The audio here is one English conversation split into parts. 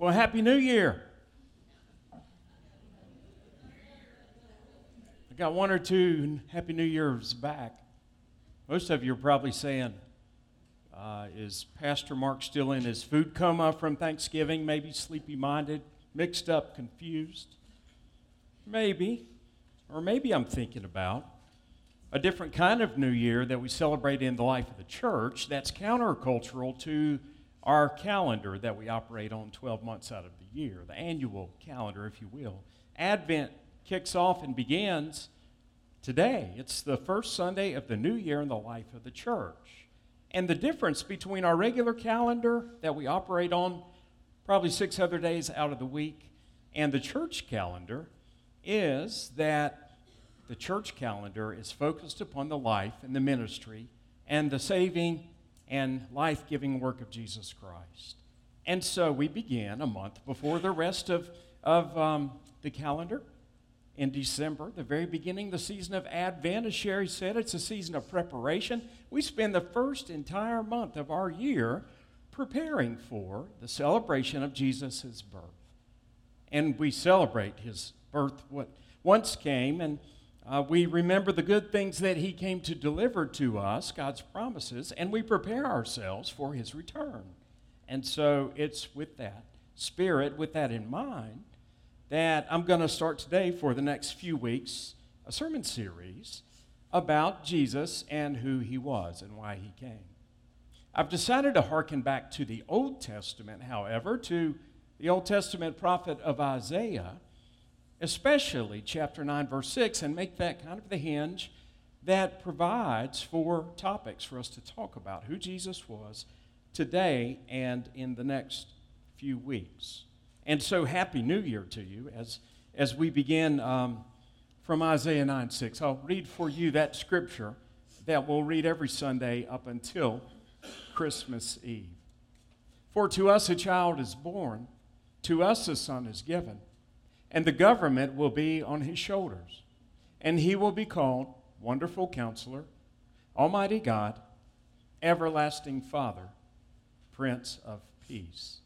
Well, Happy New Year. I got one or two Happy New Year's back. Most of you are probably saying, uh, Is Pastor Mark still in his food coma from Thanksgiving? Maybe sleepy minded, mixed up, confused? Maybe. Or maybe I'm thinking about a different kind of New Year that we celebrate in the life of the church that's countercultural to our calendar that we operate on 12 months out of the year, the annual calendar, if you will. Advent kicks off and begins today. It's the first Sunday of the new year in the life of the church. And the difference between our regular calendar that we operate on probably six other days out of the week and the church calendar is that the church calendar is focused upon the life and the ministry and the saving and life giving work of Jesus Christ. And so we began a month before the rest of, of um, the calendar in December, the very beginning, the season of Advent. As Sherry said, it's a season of preparation. We spend the first entire month of our year preparing for the celebration of Jesus' birth. And we celebrate his birth, what once came, and uh, we remember the good things that He came to deliver to us, God's promises, and we prepare ourselves for His return. And so it's with that spirit, with that in mind, that I'm going to start today for the next few weeks a sermon series about Jesus and who He was and why He came. I've decided to hearken back to the Old Testament, however, to the Old Testament prophet of Isaiah especially chapter 9, verse 6, and make that kind of the hinge that provides for topics for us to talk about who Jesus was today and in the next few weeks. And so, Happy New Year to you as, as we begin um, from Isaiah 9 6. I'll read for you that scripture that we'll read every Sunday up until Christmas Eve. For to us a child is born, to us a son is given and the government will be on his shoulders. And he will be called Wonderful Counselor, Almighty God, Everlasting Father, Prince of Peace.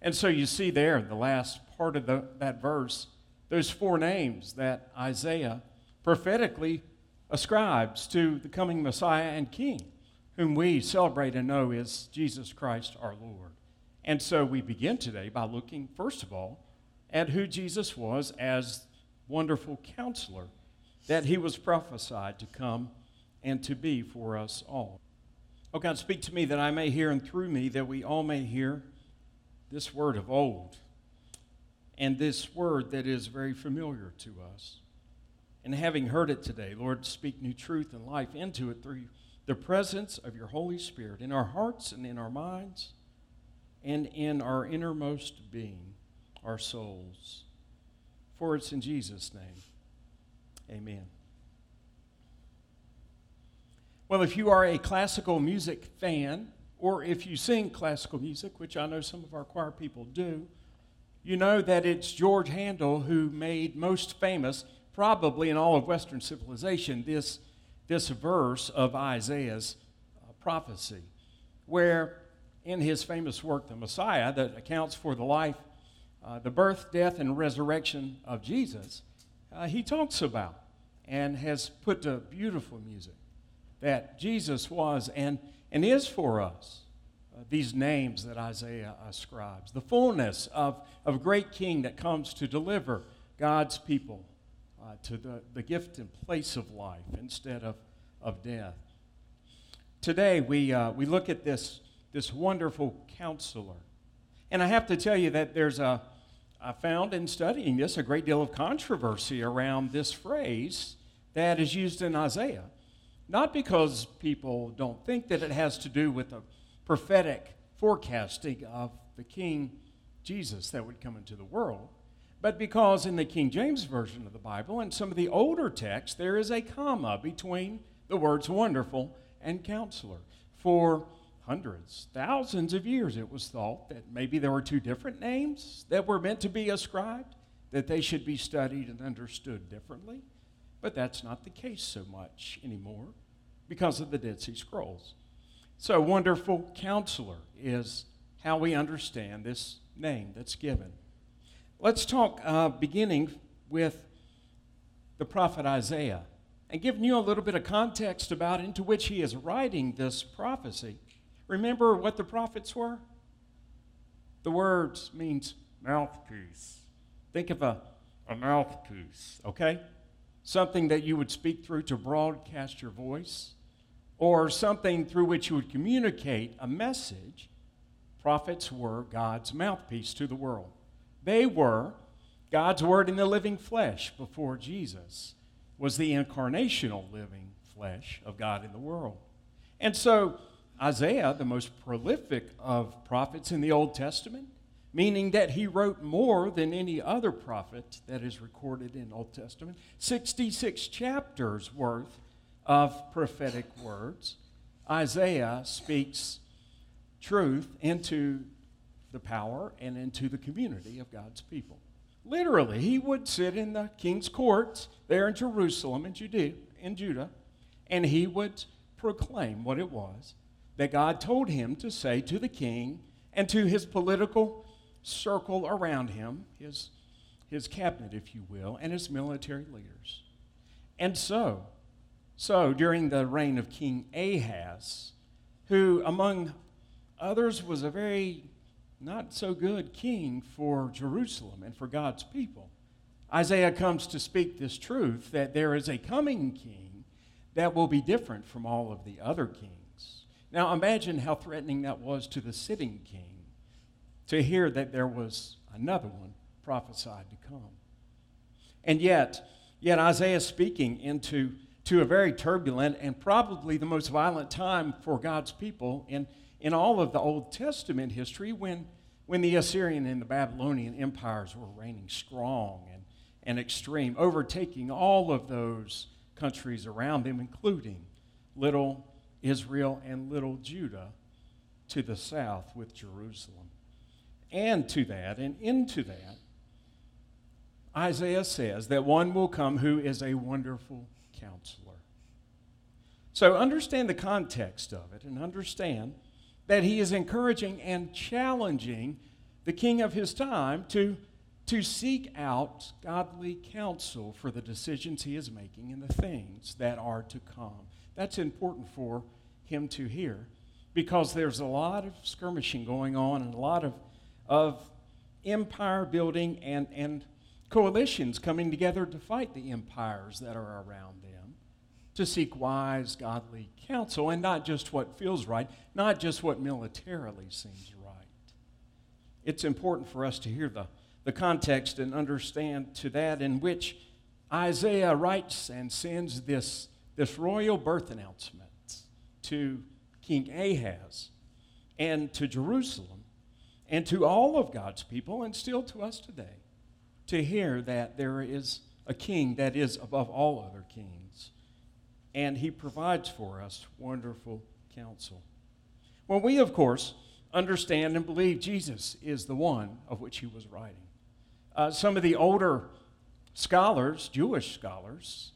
And so you see there the last part of the, that verse, those four names that Isaiah prophetically ascribes to the coming Messiah and King, whom we celebrate and know is Jesus Christ our Lord. And so we begin today by looking, first of all, at who Jesus was as wonderful counselor that he was prophesied to come and to be for us all. Oh God, speak to me that I may hear, and through me that we all may hear this word of old and this word that is very familiar to us. And having heard it today, Lord, speak new truth and life into it through the presence of your Holy Spirit in our hearts and in our minds and in our innermost being our souls. For it's in Jesus' name. Amen. Well, if you are a classical music fan, or if you sing classical music, which I know some of our choir people do, you know that it's George Handel who made most famous, probably in all of Western civilization, this, this verse of Isaiah's uh, prophecy, where in his famous work, The Messiah, that accounts for the life uh, the birth, death, and resurrection of Jesus, uh, he talks about and has put to beautiful music that Jesus was and, and is for us. Uh, these names that Isaiah ascribes, the fullness of, of great king that comes to deliver God's people uh, to the, the gift and place of life instead of, of death. Today, we, uh, we look at this, this wonderful counselor and I have to tell you that there's a, I found in studying this a great deal of controversy around this phrase that is used in Isaiah. Not because people don't think that it has to do with a prophetic forecasting of the King Jesus that would come into the world, but because in the King James Version of the Bible and some of the older texts, there is a comma between the words wonderful and counselor. For hundreds, thousands of years, it was thought that maybe there were two different names that were meant to be ascribed, that they should be studied and understood differently. But that's not the case so much anymore because of the Dead Sea Scrolls. So, wonderful counselor is how we understand this name that's given. Let's talk uh, beginning with the prophet Isaiah and giving you a little bit of context about into which he is writing this prophecy. Remember what the prophets were? The words means mouthpiece. Think of a, a mouthpiece, okay? Something that you would speak through to broadcast your voice, or something through which you would communicate a message. Prophets were God's mouthpiece to the world. They were God's word in the living flesh before Jesus was the incarnational living flesh of God in the world. And so, Isaiah, the most prolific of prophets in the Old Testament, meaning that he wrote more than any other prophet that is recorded in Old Testament, 66 chapters worth of prophetic words. Isaiah speaks truth into the power and into the community of God's people. Literally, he would sit in the king's courts there in Jerusalem in Judea, in Judah, and he would proclaim what it was that God told him to say to the king and to his political circle around him, his, his cabinet, if you will, and his military leaders. And so, so during the reign of King Ahaz, who among others was a very not so good king for Jerusalem and for God's people. Isaiah comes to speak this truth that there is a coming king that will be different from all of the other kings. Now imagine how threatening that was to the sitting king to hear that there was another one prophesied to come. And yet, yet Isaiah speaking into to a very turbulent and probably the most violent time for God's people in in all of the Old Testament history when, when the Assyrian and the Babylonian empires were reigning strong and, and extreme, overtaking all of those countries around them, including little Israel and little Judah to the south with Jerusalem. And to that, and into that, Isaiah says that one will come who is a wonderful counselor. So understand the context of it and understand that he is encouraging and challenging the king of his time to, to seek out godly counsel for the decisions he is making and the things that are to come. That's important for him to hear because there's a lot of skirmishing going on and a lot of, of empire building and, and coalitions coming together to fight the empires that are around them to seek wise, godly counsel, and not just what feels right, not just what militarily seems right. It's important for us to hear the, the context and understand to that in which Isaiah writes and sends this, this royal birth announcement to King Ahaz and to Jerusalem and to all of God's people and still to us today to hear that there is a king that is above all other kings and he provides for us wonderful counsel. Well, we, of course, understand and believe Jesus is the one of which he was writing. Uh, some of the older scholars, Jewish scholars,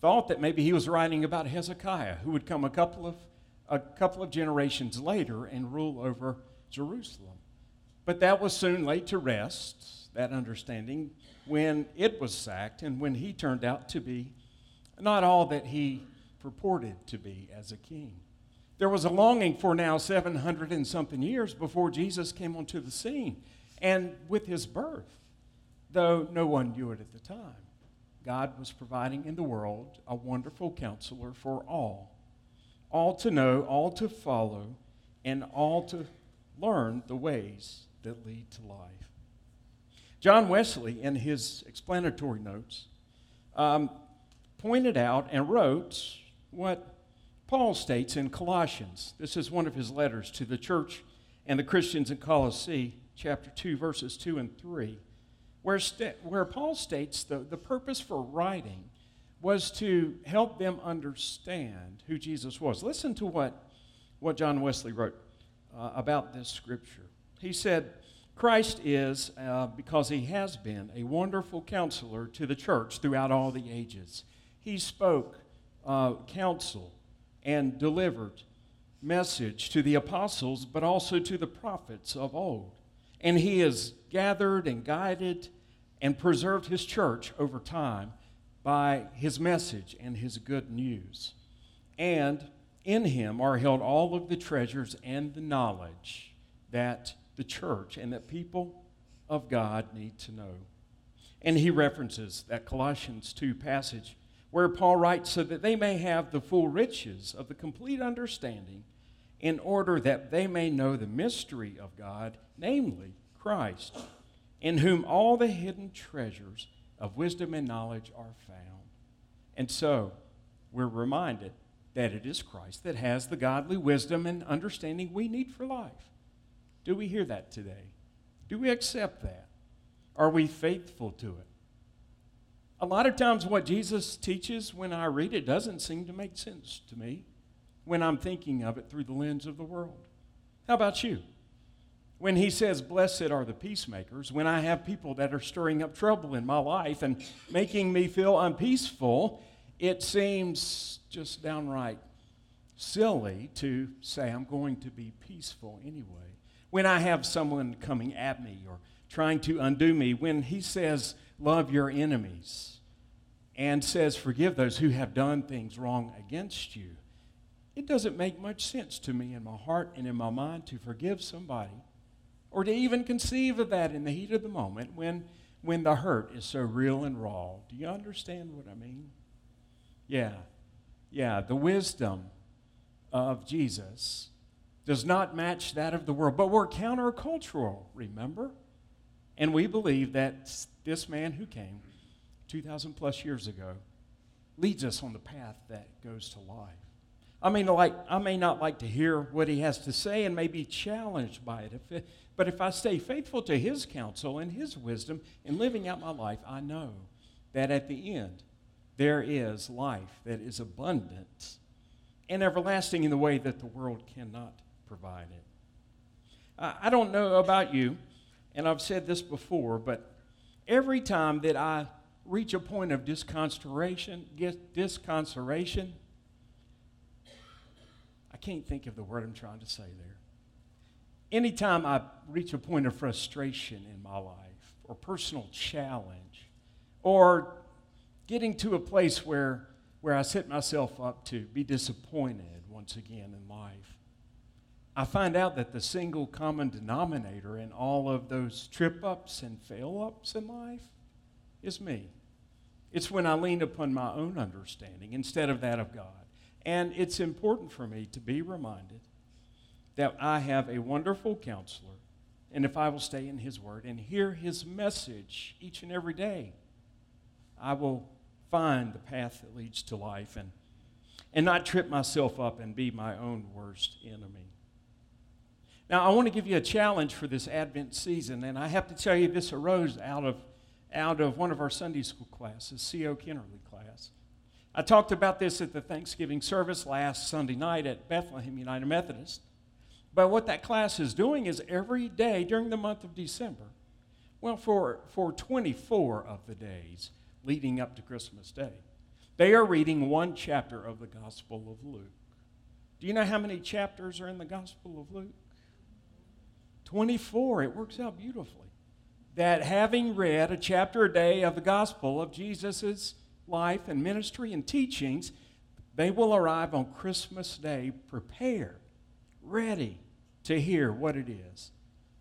thought that maybe he was writing about Hezekiah, who would come a couple of, a couple of generations later and rule over Jerusalem. But that was soon laid to rest, that understanding, when it was sacked and when he turned out to be not all that he purported to be as a king. There was a longing for now 700 and something years before Jesus came onto the scene. And with his birth, though no one knew it at the time, God was providing in the world a wonderful counselor for all. All to know, all to follow, and all to learn the ways that lead to life. John Wesley, in his explanatory notes, um, pointed out and wrote what Paul states in Colossians. This is one of his letters to the church and the Christians in Colossae, chapter 2, verses 2 and 3, where, st- where Paul states the, the purpose for writing was to help them understand who Jesus was. Listen to what, what John Wesley wrote uh, about this scripture. He said, Christ is, uh, because he has been, a wonderful counselor to the church throughout all the ages. He spoke uh, counsel and delivered message to the apostles, but also to the prophets of old. And he has gathered and guided and preserved his church over time by his message and his good news. And in him are held all of the treasures and the knowledge that the church and that people of God need to know. And he references that Colossians 2 passage where Paul writes, so that they may have the full riches of the complete understanding, in order that they may know the mystery of God, namely Christ, in whom all the hidden treasures of wisdom and knowledge are found. And so, we're reminded that it is Christ that has the godly wisdom and understanding we need for life. Do we hear that today? Do we accept that? Are we faithful to it? A lot of times, what Jesus teaches when I read it doesn't seem to make sense to me when I'm thinking of it through the lens of the world. How about you? When he says, Blessed are the peacemakers, when I have people that are stirring up trouble in my life and making me feel unpeaceful, it seems just downright silly to say I'm going to be peaceful anyway. When I have someone coming at me or trying to undo me, when he says, love your enemies and says, forgive those who have done things wrong against you, it doesn't make much sense to me in my heart and in my mind to forgive somebody or to even conceive of that in the heat of the moment when, when the hurt is so real and raw. Do you understand what I mean? Yeah, yeah, the wisdom of Jesus does not match that of the world, but we're countercultural, remember? And we believe that this man who came 2,000 plus years ago leads us on the path that goes to life. I mean, like, I may not like to hear what he has to say and may be challenged by it, if it, but if I stay faithful to his counsel and his wisdom in living out my life, I know that at the end there is life that is abundant and everlasting in the way that the world cannot provide it. I don't know about you, and I've said this before, but every time that I reach a point of disconsolation, disconsolation, I can't think of the word I'm trying to say there. Anytime I reach a point of frustration in my life, or personal challenge, or getting to a place where, where I set myself up to be disappointed once again in life, I find out that the single common denominator in all of those trip ups and fail ups in life is me. It's when I lean upon my own understanding instead of that of God. And it's important for me to be reminded that I have a wonderful counselor, and if I will stay in his word and hear his message each and every day, I will find the path that leads to life and, and not trip myself up and be my own worst enemy. Now, I want to give you a challenge for this Advent season, and I have to tell you, this arose out of, out of one of our Sunday school classes, C.O. Kennerly class. I talked about this at the Thanksgiving service last Sunday night at Bethlehem United Methodist. But what that class is doing is every day during the month of December, well, for, for 24 of the days leading up to Christmas Day, they are reading one chapter of the Gospel of Luke. Do you know how many chapters are in the Gospel of Luke? 24, it works out beautifully. That having read a chapter a day of the gospel of Jesus' life and ministry and teachings, they will arrive on Christmas Day prepared, ready to hear what it is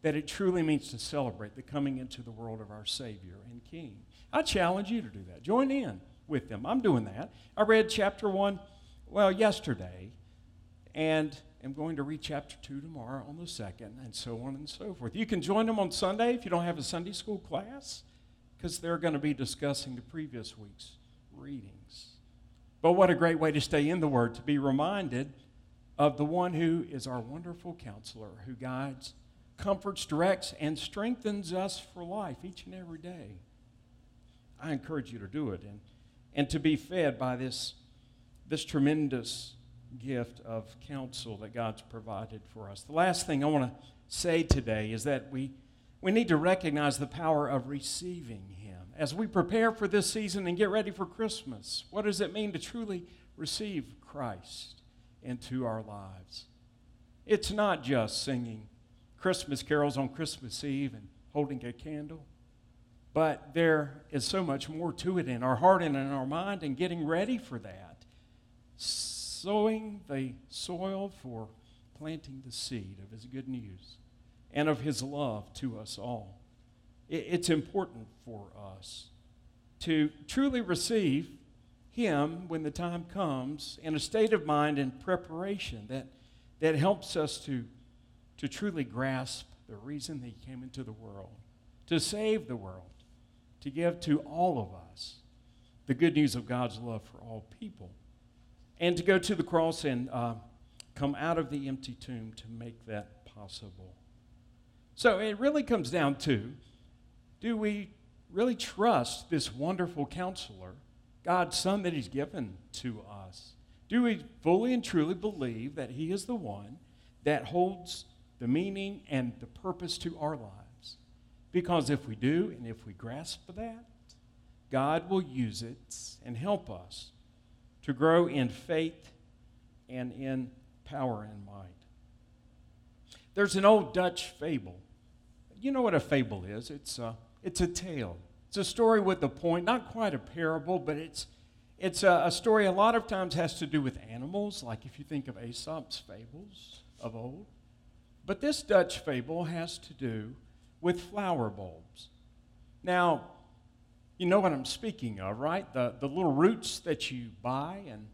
that it truly means to celebrate the coming into the world of our Savior and King. I challenge you to do that. Join in with them. I'm doing that. I read chapter 1, well, yesterday, and am going to read chapter 2 tomorrow on the 2nd, and so on and so forth. You can join them on Sunday if you don't have a Sunday school class, because they're going to be discussing the previous week's readings. But what a great way to stay in the Word, to be reminded of the one who is our wonderful counselor, who guides, comforts, directs, and strengthens us for life each and every day. I encourage you to do it and, and to be fed by this, this tremendous gift of counsel that God's provided for us. The last thing I want to say today is that we, we need to recognize the power of receiving. As we prepare for this season and get ready for Christmas, what does it mean to truly receive Christ into our lives? It's not just singing Christmas carols on Christmas Eve and holding a candle, but there is so much more to it in our heart and in our mind and getting ready for that. Sowing the soil for planting the seed of His good news and of His love to us all. It's important for us to truly receive Him when the time comes in a state of mind and preparation that, that helps us to, to truly grasp the reason that He came into the world, to save the world, to give to all of us the good news of God's love for all people, and to go to the cross and uh, come out of the empty tomb to make that possible. So it really comes down to do we really trust this wonderful counselor, God's Son that He's given to us? Do we fully and truly believe that He is the one that holds the meaning and the purpose to our lives? Because if we do, and if we grasp that, God will use it and help us to grow in faith and in power and might. There's an old Dutch fable. You know what a fable is? It's a it's a tale. It's a story with a point, not quite a parable, but it's, it's a, a story a lot of times has to do with animals, like if you think of Aesop's fables of old. But this Dutch fable has to do with flower bulbs. Now, you know what I'm speaking of, right? The, the little roots that you buy, and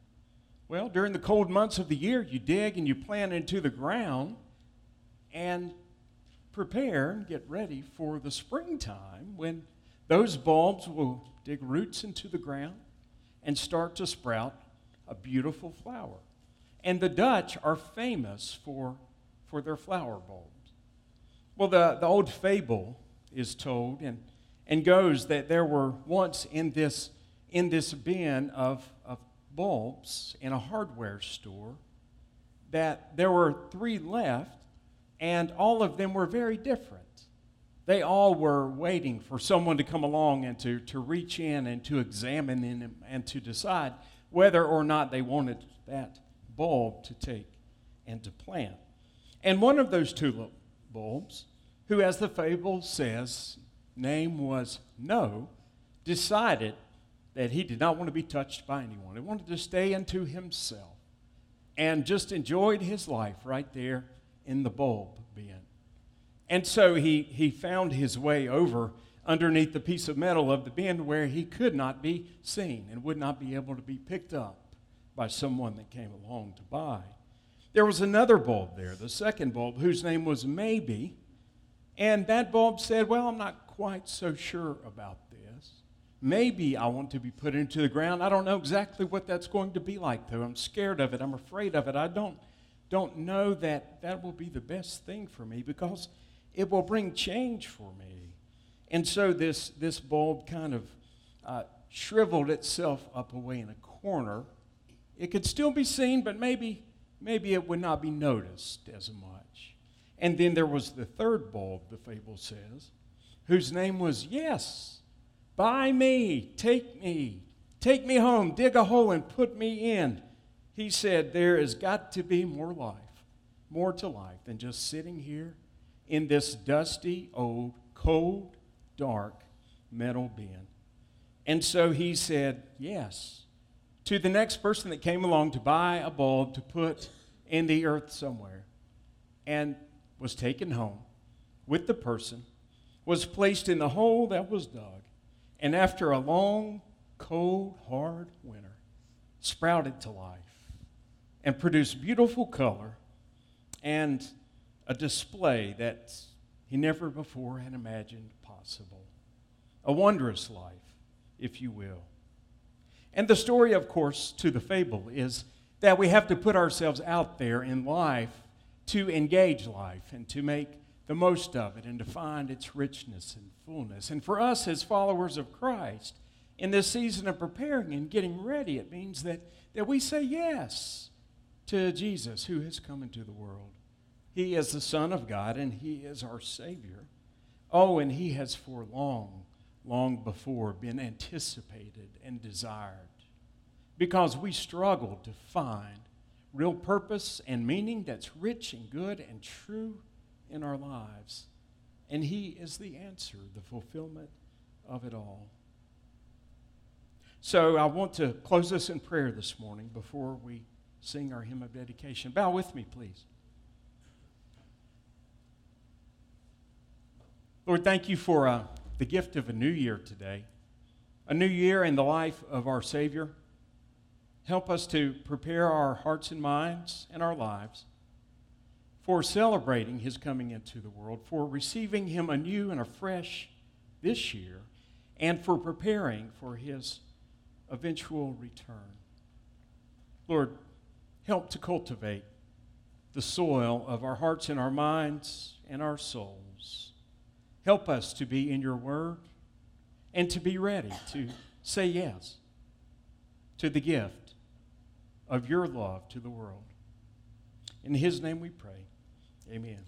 well, during the cold months of the year, you dig and you plant into the ground, and prepare and get ready for the springtime when those bulbs will dig roots into the ground and start to sprout a beautiful flower. And the Dutch are famous for, for their flower bulbs. Well, the, the old fable is told and, and goes that there were once in this, in this bin of, of bulbs in a hardware store that there were three left and all of them were very different. They all were waiting for someone to come along and to, to reach in and to examine them and to decide whether or not they wanted that bulb to take and to plant. And one of those tulip bulbs, who, as the fable says, name was No, decided that he did not want to be touched by anyone. He wanted to stay unto himself and just enjoyed his life right there in the bulb bin. And so he, he found his way over underneath the piece of metal of the bin where he could not be seen and would not be able to be picked up by someone that came along to buy. There was another bulb there, the second bulb, whose name was Maybe. And that bulb said, Well, I'm not quite so sure about this. Maybe I want to be put into the ground. I don't know exactly what that's going to be like, though. I'm scared of it. I'm afraid of it. I don't don't know that that will be the best thing for me because it will bring change for me. And so this, this bulb kind of uh, shriveled itself up away in a corner. It could still be seen, but maybe, maybe it would not be noticed as much. And then there was the third bulb, the fable says, whose name was Yes, buy me, take me, take me home, dig a hole and put me in he said, There has got to be more life, more to life than just sitting here in this dusty, old, cold, dark metal bin. And so he said, Yes, to the next person that came along to buy a bulb to put in the earth somewhere and was taken home with the person, was placed in the hole that was dug, and after a long, cold, hard winter, sprouted to life and produce beautiful color and a display that he never before had imagined possible. A wondrous life, if you will. And the story, of course, to the fable is that we have to put ourselves out there in life to engage life and to make the most of it and to find its richness and fullness. And for us as followers of Christ, in this season of preparing and getting ready, it means that, that we say yes to Jesus who has come into the world. He is the Son of God and He is our Savior. Oh, and He has for long, long before been anticipated and desired because we struggle to find real purpose and meaning that's rich and good and true in our lives. And He is the answer, the fulfillment of it all. So I want to close this in prayer this morning before we sing our hymn of dedication. Bow with me, please. Lord, thank you for uh, the gift of a new year today, a new year in the life of our Savior. Help us to prepare our hearts and minds and our lives for celebrating his coming into the world, for receiving him anew and afresh this year, and for preparing for his eventual return. Lord, help to cultivate the soil of our hearts and our minds and our souls. Help us to be in your word and to be ready to say yes to the gift of your love to the world. In his name we pray. Amen.